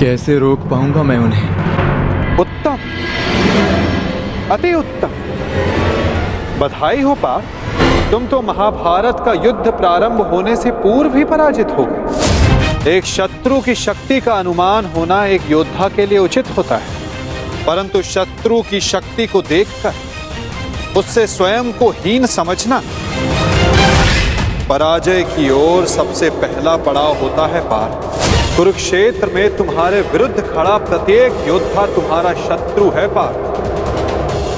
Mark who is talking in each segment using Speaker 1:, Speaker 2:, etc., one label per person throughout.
Speaker 1: कैसे रोक पाऊँगा मैं उन्हें?
Speaker 2: उत्तम। अति उत्तम। बधाई हो पार्थ तुम तो महाभारत का युद्ध प्रारंभ होने से पूर्व ही पराजित हो एक शत्रु की शक्ति का अनुमान होना एक योद्धा के लिए उचित होता है। परंतु शत्रु की शक्ति को देखकर, उससे स्वयं को हीन समझना, पराजय की ओर सबसे पहला पड़ाव होता है, पार। कुरुक्षेत्र में तुम्हारे विरुद्ध खड़ा प्रत्येक योद्धा तुम्हारा शत्रु है पार,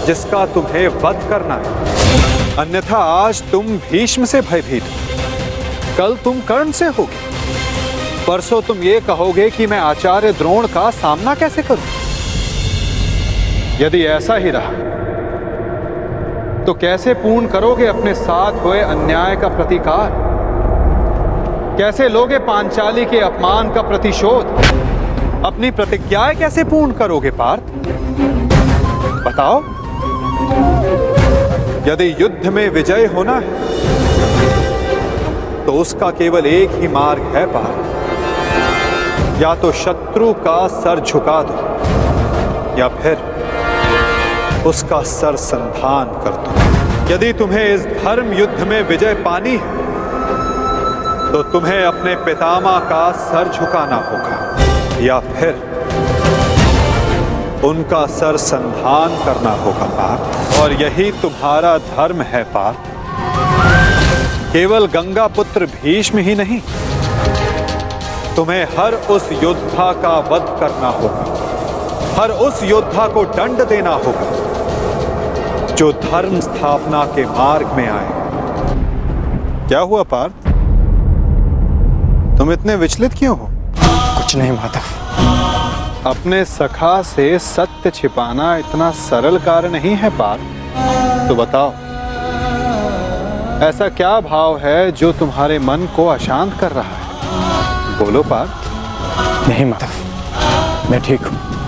Speaker 2: जिसका तुम्हें वध करना है। अन्यथा आज तुम भीष्म से भयभीत कल तुम कर्ण से होगे। परसों तुम ये कहोगे कि मैं आचार्य द्रोण का सामना कैसे करूँ? यदि ऐसा ही रहा तो कैसे पूर्ण करोगे अपने साथ हुए अन्याय का प्रतिकार? कैसे लोगे पांचाली के अपमान का प्रतिशोध? अपनी प्रतिज्ञाएँ कैसे पूर्ण करोगे, पार्थ? बताओ। यदि युद्ध में विजय होना है तो उसका केवल एक ही मार्ग है, पार्थ। या तो शत्रु का सर झुका दो, या फिर उसका सर संधान कर दो। यदि तुम्हें इस धर्म युद्ध में विजय पानी है तो तुम्हें अपने पितामा का सर झुकाना होगा, या फिर उनका सर संधान करना होगा पार्थ और यही तुम्हारा धर्म है पार्थ केवल गंगा पुत्र भीष्म ही नहीं, तुम्हें हर उस योद्धा का वध करना होगा, हर उस योद्धा को दंड देना होगा, जो धर्म स्थापना के मार्ग में आए। क्या हुआ पार्थ? तुम इतने विचलित क्यों हो?
Speaker 1: कुछ नहीं माधव
Speaker 2: अपने सखा से सत्य छिपाना इतना सरल कार्य नहीं है पार तो बताओ ऐसा क्या भाव है जो तुम्हारे मन को अशांत कर रहा है? बोलो पार
Speaker 1: नहीं माधव मैं ठीक हूँ।